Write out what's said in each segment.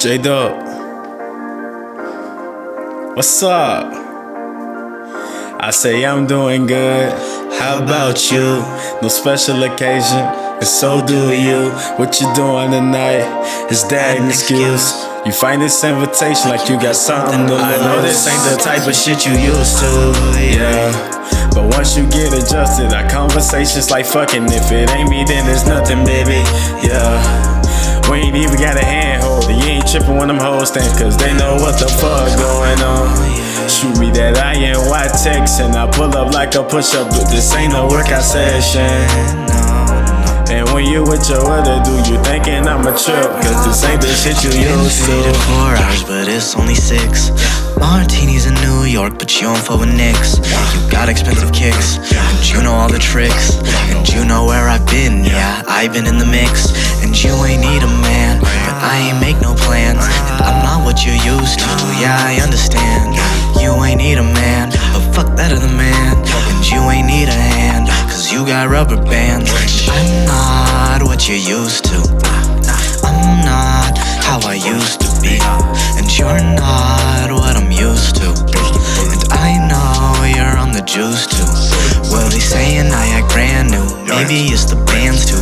Straight up. What's up? I say I'm doing good. How about you? No special occasion, and so do you. What you doing tonight? Is that an excuse? You find this invitation like you got something to lose. I know this ain't the type of shit you used to, yeah. But once you get adjusted, our conversations like fucking. If it ain't me, then it's nothing, baby, yeah. We ain't even got a handhold. You ain't tripping when them hoes think, cause they know what the fuck going on. Shoot me that IMY text and I pull up like a push up, but this ain't no workout session. And when you with your other dude, you thinking I'm a trip, cause this ain't the shit you used to to. four hours, but it's only six. Martinis in New York, but you don't fuck with Knicks. You got expensive kicks, and you know all the tricks. And you know where I've been, yeah, I've been in the mix. And you ain't need a man, but I ain't make no plans. And I'm not what you used to, yeah, I understand. You ain't need a man, but fuck that other man. And you ain't need a hand, cause you got rubber bands. I'm not what you used to. I'm not how I used to be. And you're not what I'm used to. And I know you're on the juice too. Well, they saying I act brand new. Maybe it's the bands too.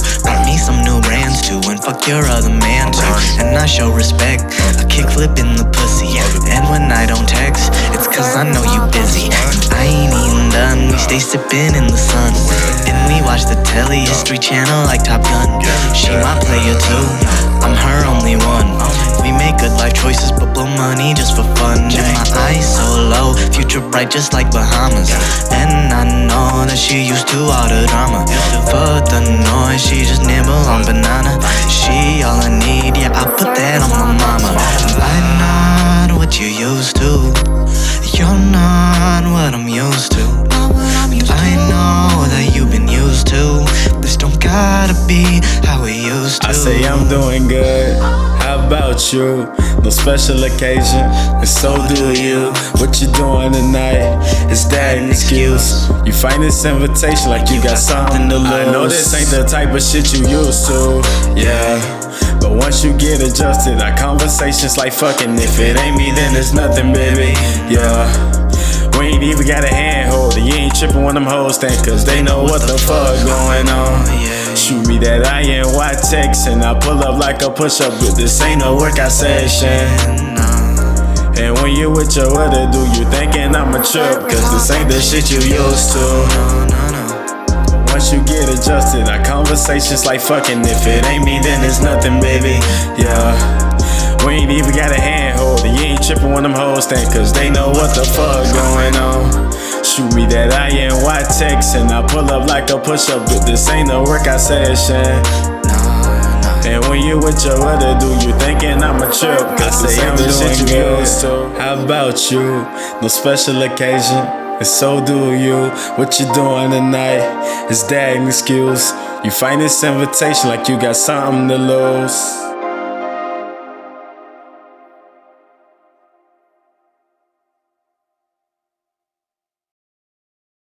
Fuck your other man too. And I show respect. A kickflip in the pussy. And when I don't text, it's cause I know you busy. I ain't even done. We stay sipping in the sun. And we watch the telly history channel like Top Gun. She my player too. I'm her only one. We make good life choices, but blow money just for fun. And my eyes so low, future bright just like Bahamas. And I know that she used to all the drama. For the noise, she just nibble on banana. She all I need, yeah, I put that on my mama. I'm not what you used to. You're not what I'm used to. I know that you've been used to. This don't gotta be how we used to. I say I'm doing good. How about you? No special occasion, and so do you. What you doing tonight? Is that an excuse? You find this invitation like you got something to lose. I know this ain't the type of shit you used to, yeah. But once you get adjusted, our conversations like fucking. If it ain't me, then it's nothing, baby, yeah. We ain't even got a handhold. And you ain't tripping when them hoes think, cause they know what the fuck going on. Shoot me that IMY text and I pull up like a push up, but this ain't no workout session. And when you with your other dude, you thinking I'm a trip, cause this ain't the shit you used to. Once you get adjusted, our conversations like fucking. If it ain't me, then it's nothing, baby. Yeah. We ain't even got a handhold. And you ain't tripping when them hoes think, cause they know what the fuck going on. Shoot me that IMY text and I pull up like a push up, but this ain't no workout session. And when you with your other dude, you thinking I'm a trip. Cause this ain't the shit you used to. How about you? No special occasion. And so do you. What you doing tonight? Is that an excuse? You find this invitation like you got something to lose.